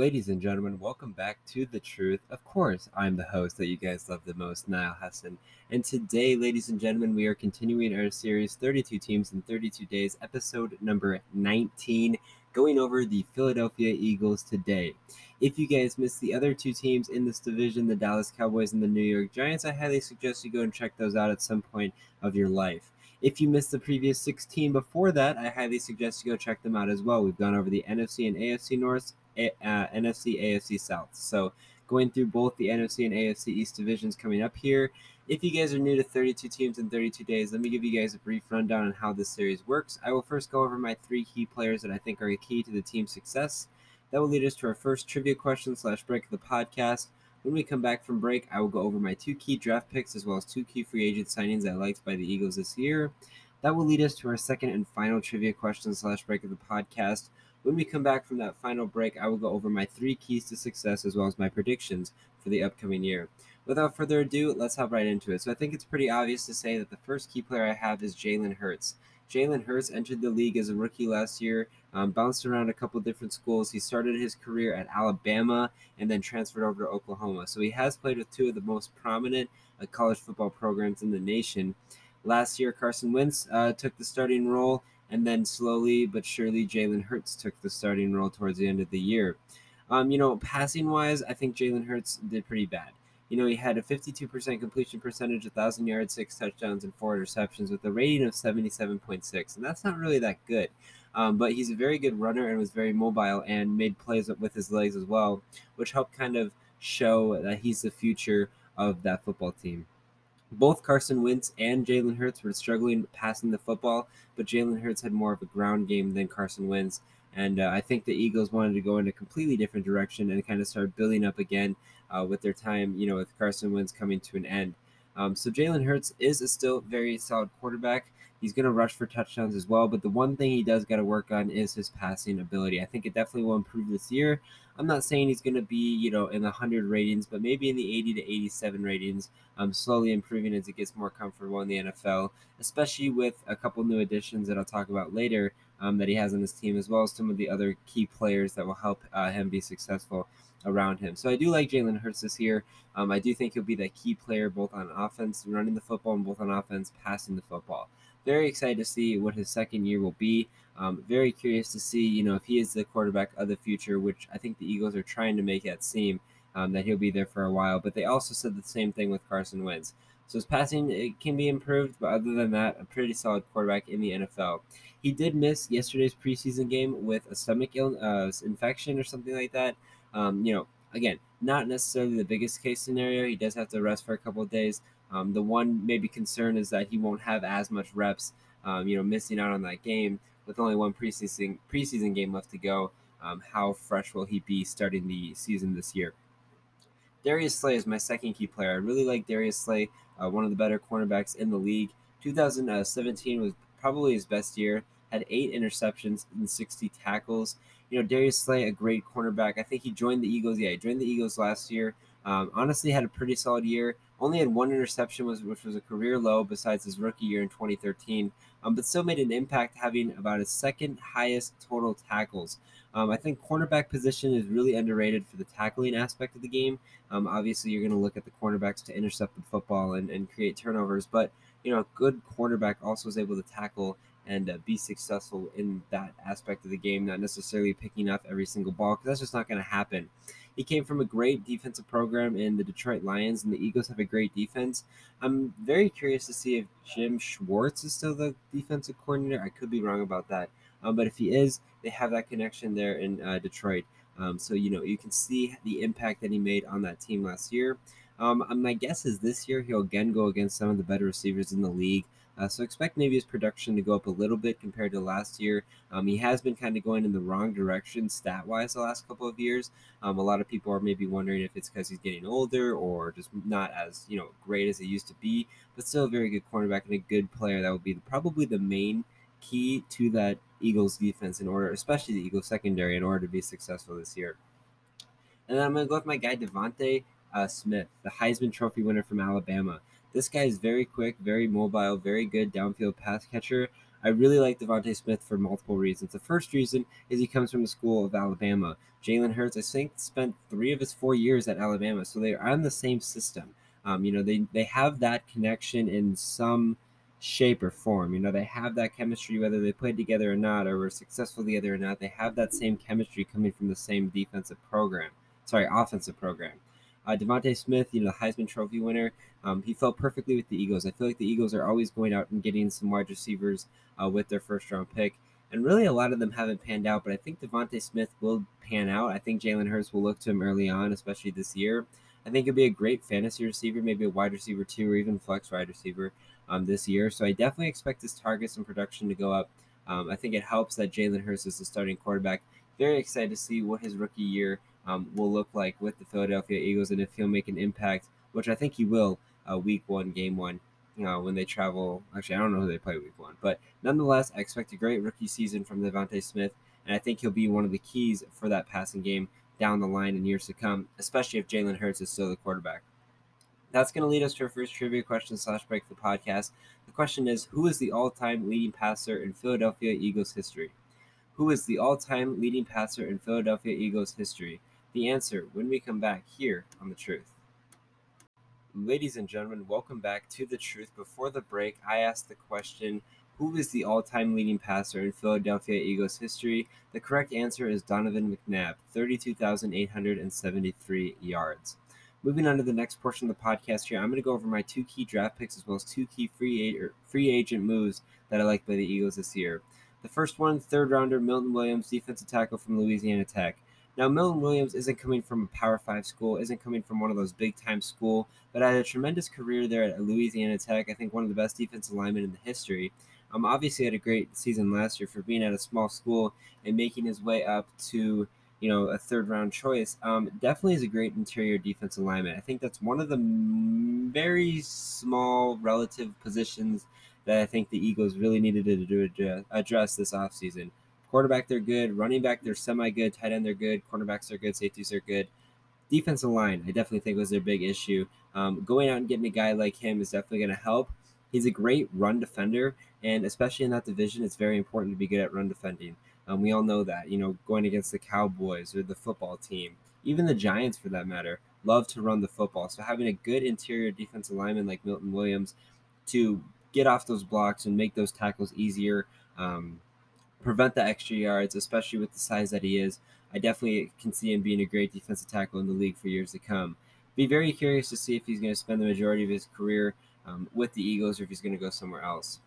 Ladies and gentlemen, welcome back to The Truth. Of course, I'm the host that you guys love the most, Niall Hassan. And today, ladies and gentlemen, we are continuing our series 32 Teams in 32 Days, episode number 19, going over the Philadelphia Eagles today. If you guys missed the other two teams in this division, the Dallas Cowboys and the New York Giants, I highly suggest you go and check those out at some point of your life. If you missed the previous 16 before that, I highly suggest you go check them out as well. We've gone over the NFC and AFC North, uh, NFC, AFC South. So going through both the NFC and AFC East divisions coming up here. If you guys are new to 32 teams in 32 days, let me give you guys a brief rundown on how this series works. I will first go over my three key players that I think are key to the team's success. That will lead us to our first trivia question slash break of the podcast. When we come back from break, I will go over my two key draft picks as well as two key free agent signings I liked by the Eagles this year. That will lead us to our second and final trivia question slash break of the podcast. When we come back from that final break, I will go over my three keys to success as well as my predictions for the upcoming year. Without further ado, let's hop right into it. So I think it's pretty obvious to say that the first key player I have is Jalen Hurts. Jalen Hurts entered the league as a rookie last year, um, bounced around a couple different schools. He started his career at Alabama and then transferred over to Oklahoma. So he has played with two of the most prominent uh, college football programs in the nation. Last year, Carson Wentz uh, took the starting role, and then slowly but surely, Jalen Hurts took the starting role towards the end of the year. Um, you know, passing wise, I think Jalen Hurts did pretty bad. You know, he had a 52% completion percentage, 1,000 yards, six touchdowns, and four interceptions with a rating of 77.6. And that's not really that good. Um, but he's a very good runner and was very mobile and made plays with his legs as well, which helped kind of show that he's the future of that football team. Both Carson Wentz and Jalen Hurts were struggling passing the football, but Jalen Hurts had more of a ground game than Carson Wentz. And uh, I think the Eagles wanted to go in a completely different direction and kind of start building up again uh, with their time, you know, with Carson Wentz coming to an end. Um, so Jalen Hurts is a still very solid quarterback. He's going to rush for touchdowns as well, but the one thing he does got to work on is his passing ability. I think it definitely will improve this year. I'm not saying he's going to be, you know, in the 100 ratings, but maybe in the 80 to 87 ratings, um, slowly improving as he gets more comfortable in the NFL, especially with a couple new additions that I'll talk about later um, that he has on his team, as well as some of the other key players that will help uh, him be successful around him. So I do like Jalen Hurts this year. Um, I do think he'll be that key player both on offense, running the football, and both on offense, passing the football. Very excited to see what his second year will be. Um, very curious to see, you know, if he is the quarterback of the future, which I think the Eagles are trying to make that seem um, that he'll be there for a while. But they also said the same thing with Carson Wentz. So his passing it can be improved, but other than that, a pretty solid quarterback in the NFL. He did miss yesterday's preseason game with a stomach Ill, uh, infection or something like that. Um, you know, again, not necessarily the biggest case scenario. He does have to rest for a couple of days. Um, the one maybe concern is that he won't have as much reps. Um, you know, missing out on that game with only one preseason preseason game left to go. Um, how fresh will he be starting the season this year? Darius Slay is my second key player. I really like Darius Slay, uh, one of the better cornerbacks in the league. 2017 was probably his best year. Had eight interceptions and 60 tackles. You know, Darius Slay, a great cornerback. I think he joined the Eagles. Yeah, he joined the Eagles last year. Um, honestly, had a pretty solid year. Only had one interception, was which was a career low besides his rookie year in 2013. Um, but still made an impact, having about his second highest total tackles. Um, I think cornerback position is really underrated for the tackling aspect of the game. Um, obviously, you're going to look at the cornerbacks to intercept the football and, and create turnovers, but you know, a good cornerback also is able to tackle and uh, be successful in that aspect of the game, not necessarily picking up every single ball, because that's just not going to happen. He came from a great defensive program in the Detroit Lions, and the Eagles have a great defense. I'm very curious to see if Jim Schwartz is still the defensive coordinator. I could be wrong about that. Um, but if he is, they have that connection there in uh, Detroit. Um, so, you know, you can see the impact that he made on that team last year. Um, my guess is this year he'll again go against some of the better receivers in the league. Uh, so expect his production to go up a little bit compared to last year. Um, he has been kind of going in the wrong direction stat wise the last couple of years. Um, a lot of people are maybe wondering if it's because he's getting older or just not as you know great as he used to be, but still a very good cornerback and a good player. That would be probably the main key to that Eagles defense in order, especially the Eagles secondary, in order to be successful this year. And then I'm going to go with my guy DeVonta uh, Smith, the Heisman Trophy winner from Alabama. This guy is very quick, very mobile, very good downfield pass catcher. I really like DeVonta Smith for multiple reasons. The first reason is he comes from the school of Alabama. Jalen Hurts, I think, spent three of his four years at Alabama, so they're on the same system. Um, you know, they they have that connection in some shape or form. You know, they have that chemistry whether they played together or not, or were successful together or not. They have that same chemistry coming from the same defensive program. Sorry, offensive program. Uh, DeVonta Smith, you know, the Heisman Trophy winner, um, he felt perfectly with the Eagles. I feel like the Eagles are always going out and getting some wide receivers uh, with their first round pick. And really, a lot of them haven't panned out, but I think DeVonta Smith will pan out. I think Jalen Hurts will look to him early on, especially this year. I think he'll be a great fantasy receiver, maybe a wide receiver two, or even flex wide receiver um, this year. So I definitely expect his targets and production to go up. Um, I think it helps that Jalen Hurts is the starting quarterback. Very excited to see what his rookie year um, will look like with the Philadelphia Eagles and if he'll make an impact, which I think he will, uh, week one, game one, uh, when they travel. Actually, I don't know who they play week one, but nonetheless, I expect a great rookie season from DeVonta Smith, and I think he'll be one of the keys for that passing game down the line in years to come, especially if Jalen Hurts is still the quarterback. That's going to lead us to our first trivia question slash break for the podcast. The question is Who is the all time leading passer in Philadelphia Eagles history? Who is the all time leading passer in Philadelphia Eagles history? The answer when we come back here on The Truth. Ladies and gentlemen, welcome back to The Truth. Before the break, I asked the question Who is the all time leading passer in Philadelphia Eagles history? The correct answer is Donovan McNabb, 32,873 yards. Moving on to the next portion of the podcast here, I'm going to go over my two key draft picks as well as two key free, a- er, free agent moves that I like by the Eagles this year. The first one, third rounder Milton Williams, defensive tackle from Louisiana Tech. Now, Milton Williams isn't coming from a Power Five school, isn't coming from one of those big time school, but had a tremendous career there at Louisiana Tech. I think one of the best defensive linemen in the history. Um, obviously had a great season last year for being at a small school and making his way up to you know, a third round choice, um, definitely is a great interior defensive alignment. I think that's one of the very small relative positions that I think the Eagles really needed to do, address this offseason. Quarterback, they're good. Running back, they're semi good. Tight end, they're good. Cornerbacks are good. Safeties are good. Defensive line, I definitely think was their big issue. Um, going out and getting a guy like him is definitely going to help. He's a great run defender, and especially in that division, it's very important to be good at run defending. Um, we all know that, you know, going against the Cowboys or the football team, even the Giants for that matter, love to run the football. So having a good interior defensive lineman like Milton Williams to get off those blocks and make those tackles easier, um, prevent the extra yards, especially with the size that he is. I definitely can see him being a great defensive tackle in the league for years to come. Be very curious to see if he's going to spend the majority of his career um, with the Eagles or if he's going to go somewhere else.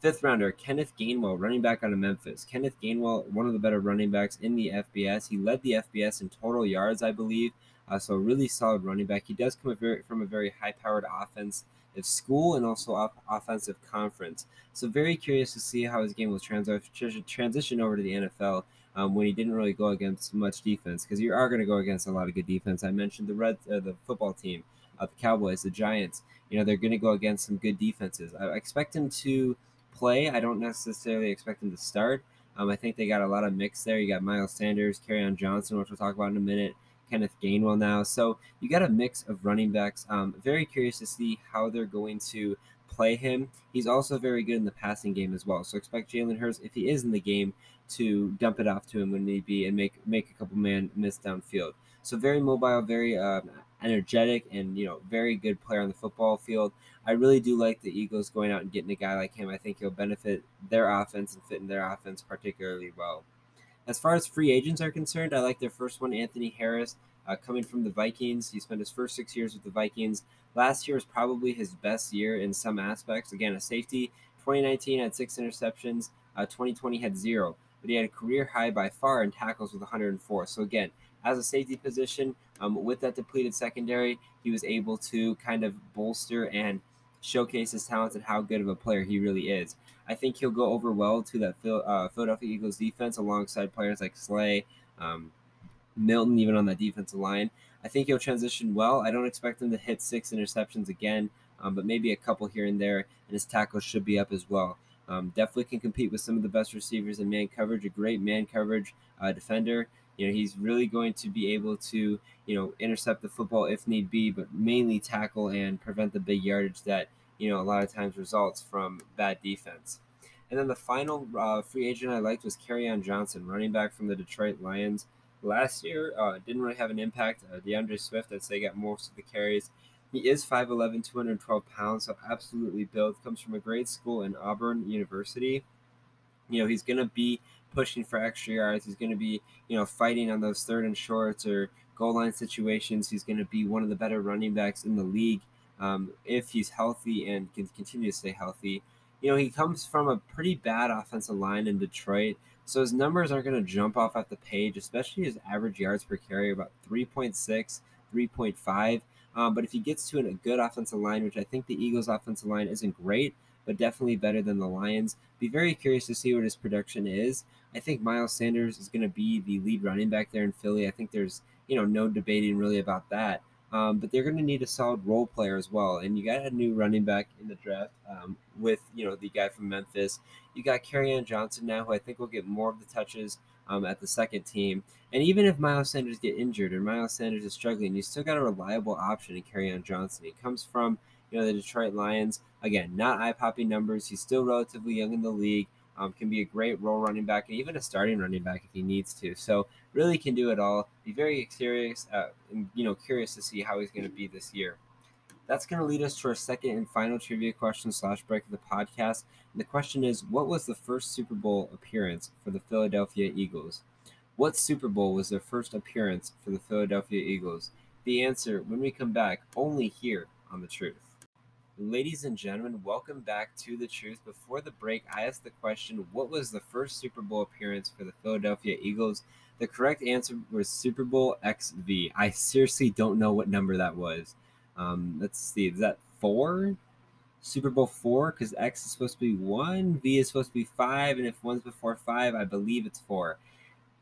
Fifth rounder, Kenneth Gainwell, running back out of Memphis. Kenneth Gainwell, one of the better running backs in the FBS. He led the FBS in total yards, I believe. Uh, so, really solid running back. He does come from a very high powered offense of school and also off- offensive conference. So, very curious to see how his game will trans- transition over to the NFL um, when he didn't really go against much defense because you are going to go against a lot of good defense. I mentioned the Red, uh, the football team, uh, the Cowboys, the Giants. You know, they're going to go against some good defenses. I expect him to play. I don't necessarily expect him to start. Um, I think they got a lot of mix there. You got Miles Sanders, Kerryon Johnson, which we'll talk about in a minute, Kenneth Gainwell now. So you got a mix of running backs. Um, very curious to see how they're going to play him. He's also very good in the passing game as well. So expect Jalen Hurts, if he is in the game, to dump it off to him when need be and make make a couple man miss downfield. So very mobile, very uh, energetic, and you know very good player on the football field. I really do like the Eagles going out and getting a guy like him. I think he'll benefit their offense and fit in their offense particularly well. As far as free agents are concerned, I like their first one, Anthony Harris, uh, coming from the Vikings. He spent his first six years with the Vikings. Last year was probably his best year in some aspects. Again, a safety. 2019 had six interceptions. Uh, 2020 had zero, but he had a career high by far in tackles with 104. So again, as a safety position, um, with that depleted secondary, he was able to kind of bolster and showcase his talents and how good of a player he really is. I think he'll go over well to that uh, Philadelphia Eagles defense alongside players like Slay, um, Milton, even on that defensive line. I think he'll transition well. I don't expect him to hit six interceptions again, um, but maybe a couple here and there, and his tackles should be up as well. Um, definitely can compete with some of the best receivers in man coverage, a great man coverage uh, defender. You know, he's really going to be able to, you know, intercept the football if need be, but mainly tackle and prevent the big yardage that, you know, a lot of times results from bad defense. And then the final uh, free agent I liked was Kerryon Johnson, running back from the Detroit Lions. last year. Uh, didn't really have an impact. Uh, D'Andre Swift, I'd say, got most of the carries. He is 5'11, 212 pounds, so absolutely built. Comes from a great school in Auburn University. You know, he's going to be pushing for extra yards. He's going to be, you know, fighting on those third and shorts or goal line situations. He's going to be one of the better running backs in the league um, if he's healthy and can continue to stay healthy. You know, he comes from a pretty bad offensive line in Detroit. So his numbers aren't going to jump off at the page, especially his average yards per carry, about 3.6, 3.5. Um, but if he gets to a good offensive line, which I think the Eagles' offensive line isn't great, but definitely better than the Lions, be very curious to see what his production is. I think Miles Sanders is going to be the lead running back there in Philly. I think there's you know no debating really about that. Um, but they're going to need a solid role player as well. And you got a new running back in the draft um, with you know the guy from Memphis. You got Kerryon Johnson now, who I think will get more of the touches um, at the second team. And even if Miles Sanders get injured or Miles Sanders is struggling, you still got a reliable option in Kerryon Johnson. He comes from you know the Detroit Lions. Again, not eye popping numbers. He's still relatively young in the league. Um, can be a great role running back and even a starting running back if he needs to. So really can do it all. Be very curious, uh, and, you know, curious to see how he's going to be this year. That's going to lead us to our second and final trivia question slash break of the podcast. And the question is, what was the first Super Bowl appearance for the Philadelphia Eagles? What Super Bowl was their first appearance for the Philadelphia Eagles? The answer when we come back, only here on The Truth. Ladies and gentlemen, welcome back to The Truth. Before the break, I asked the question what was the first Super Bowl appearance for the Philadelphia Eagles? The correct answer was Super Bowl XV. I seriously don't know what number that was. Um, let's see, is that four? Super Bowl four? Because X is supposed to be one, V is supposed to be five, and if one's before five, I believe it's four.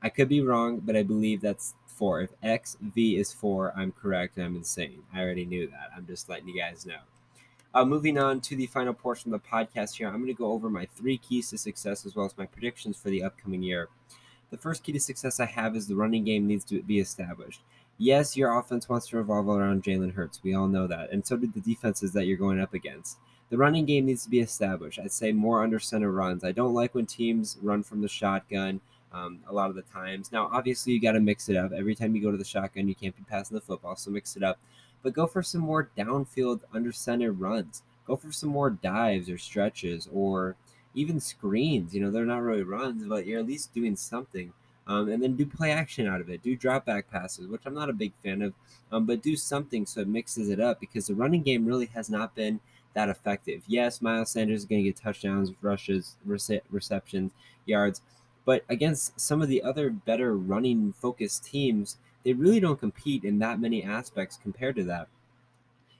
I could be wrong, but I believe that's four. If XV is four, I'm correct I'm insane. I already knew that. I'm just letting you guys know. Uh, moving on to the final portion of the podcast here, I'm going to go over my three keys to success as well as my predictions for the upcoming year. The first key to success I have is the running game needs to be established. Yes, your offense wants to revolve around Jalen Hurts. We all know that. And so do the defenses that you're going up against. The running game needs to be established. I'd say more under center runs. I don't like when teams run from the shotgun um, a lot of the times. Now, obviously, you got to mix it up. Every time you go to the shotgun, you can't be passing the football, so mix it up. But go for some more downfield under center runs. Go for some more dives or stretches or even screens. You know, they're not really runs, but you're at least doing something. Um, and then do play action out of it. Do drop back passes, which I'm not a big fan of, um, but do something so it mixes it up because the running game really has not been that effective. Yes, Miles Sanders is going to get touchdowns, rushes, rece- receptions, yards, but against some of the other better running focused teams, they really don't compete in that many aspects compared to that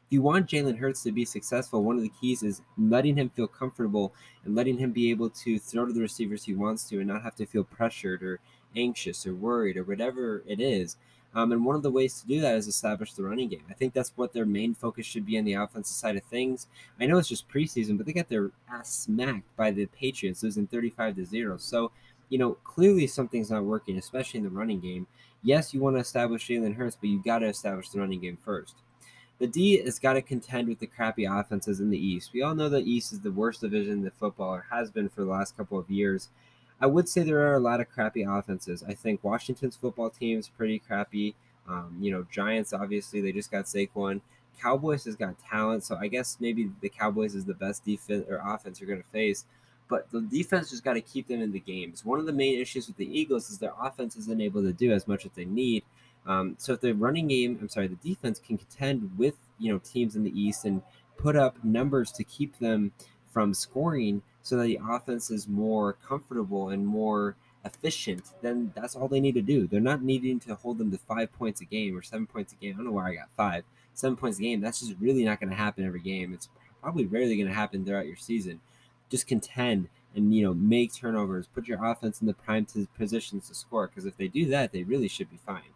if you want Jalen Hurts to be successful, one of the keys is letting him feel comfortable and letting him be able to throw to the receivers he wants to and not have to feel pressured or anxious or worried or whatever it is. Um, and one of the ways to do that is establish the running game. I think that's what their main focus should be on the offensive side of things. I know it's just preseason, but they got their ass smacked by the Patriots, losing 35 to 0. So, you know, clearly something's not working, especially in the running game. Yes, you want to establish Jalen Hurts, but you got to establish the running game first. The D has got to contend with the crappy offenses in the East. We all know the East is the worst division that football or has been for the last couple of years. I would say there are a lot of crappy offenses. I think Washington's football team is pretty crappy. Um, you know, Giants obviously they just got Saquon. Cowboys has got talent, so I guess maybe the Cowboys is the best defense or offense you're going to face. But the defense just got to keep them in the games. One of the main issues with the Eagles is their offense isn't able to do as much as they need. Um, so if the running game, I'm sorry, the defense can contend with you know teams in the East and put up numbers to keep them from scoring, so that the offense is more comfortable and more efficient, then that's all they need to do. They're not needing to hold them to five points a game or seven points a game. I don't know why I got five, seven points a game. That's just really not going to happen every game. It's probably rarely going to happen throughout your season. Just contend and you know make turnovers, put your offense in the prime positions to score. Because if they do that, they really should be fine.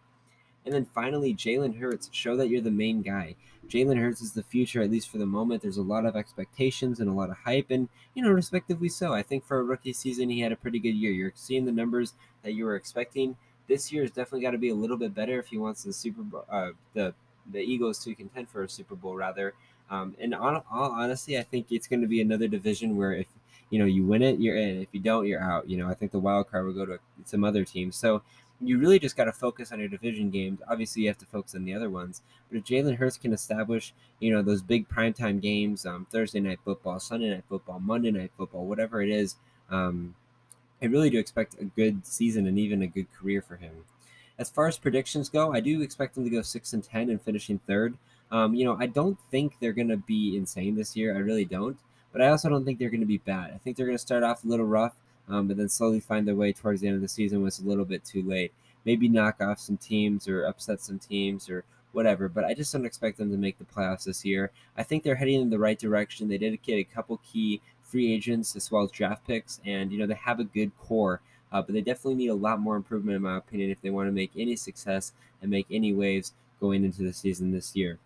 And then finally, Jalen Hurts, show that you're the main guy. Jalen Hurts is the future, at least for the moment. There's a lot of expectations and a lot of hype, and you know, respectively so. I think for a rookie season, he had a pretty good year. You're seeing the numbers that you were expecting. This year has definitely got to be a little bit better if he wants the Super Bowl, uh, the the Eagles to contend for a Super Bowl, rather. Um, and on all honesty, I think it's going to be another division where if you know you win it, you're in. If you don't, you're out. You know, I think the wild card will go to some other team. So you really just got to focus on your division games. Obviously, you have to focus on the other ones. But if Jalen Hurts can establish, you know, those big primetime games, um, Thursday night football, Sunday night football, Monday night football, whatever it is, um, I really do expect a good season and even a good career for him. As far as predictions go, I do expect him to go six and ten and finishing third. Um, you know, I don't think they're going to be insane this year. I really don't. But I also don't think they're going to be bad. I think they're going to start off a little rough um, but then slowly find their way towards the end of the season it's a little bit too late. Maybe knock off some teams or upset some teams or whatever. But I just don't expect them to make the playoffs this year. I think they're heading in the right direction. They did get a couple key free agents as well as draft picks, and you know they have a good core. Uh, but they definitely need a lot more improvement, in my opinion, if they want to make any success and make any waves going into the season this year.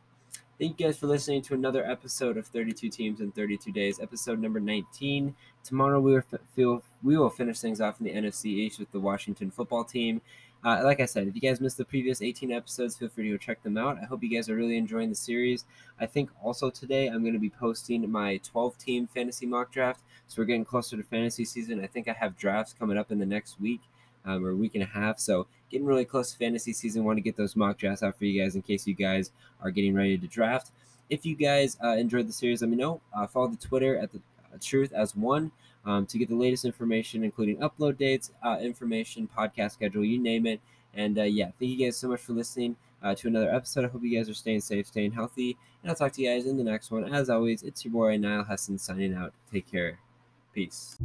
Thank you guys for listening to another episode of 32 Teams in 32 Days, episode number 19. Tomorrow we will, we will finish things off in the NFC East with the Washington football team. Uh, like I said, if you guys missed the previous 18 episodes, feel free to go check them out. I hope you guys are really enjoying the series. I think also today I'm going to be posting my 12 team fantasy mock draft. So we're getting closer to fantasy season. I think I have drafts coming up in the next week um, or a week and a half. So getting really close to fantasy season. Want to get those mock drafts out for you guys in case you guys are getting ready to draft. If you guys uh, enjoyed the series, let me know. Uh, follow the Twitter at the uh, Truth as one um, to get the latest information, including upload dates, uh, information, podcast schedule, you name it. And uh, yeah, thank you guys so much for listening uh, to another episode. I hope you guys are staying safe, staying healthy, and I'll talk to you guys in the next one. As always, it's your boy Niall Heston signing out. Take care. Peace.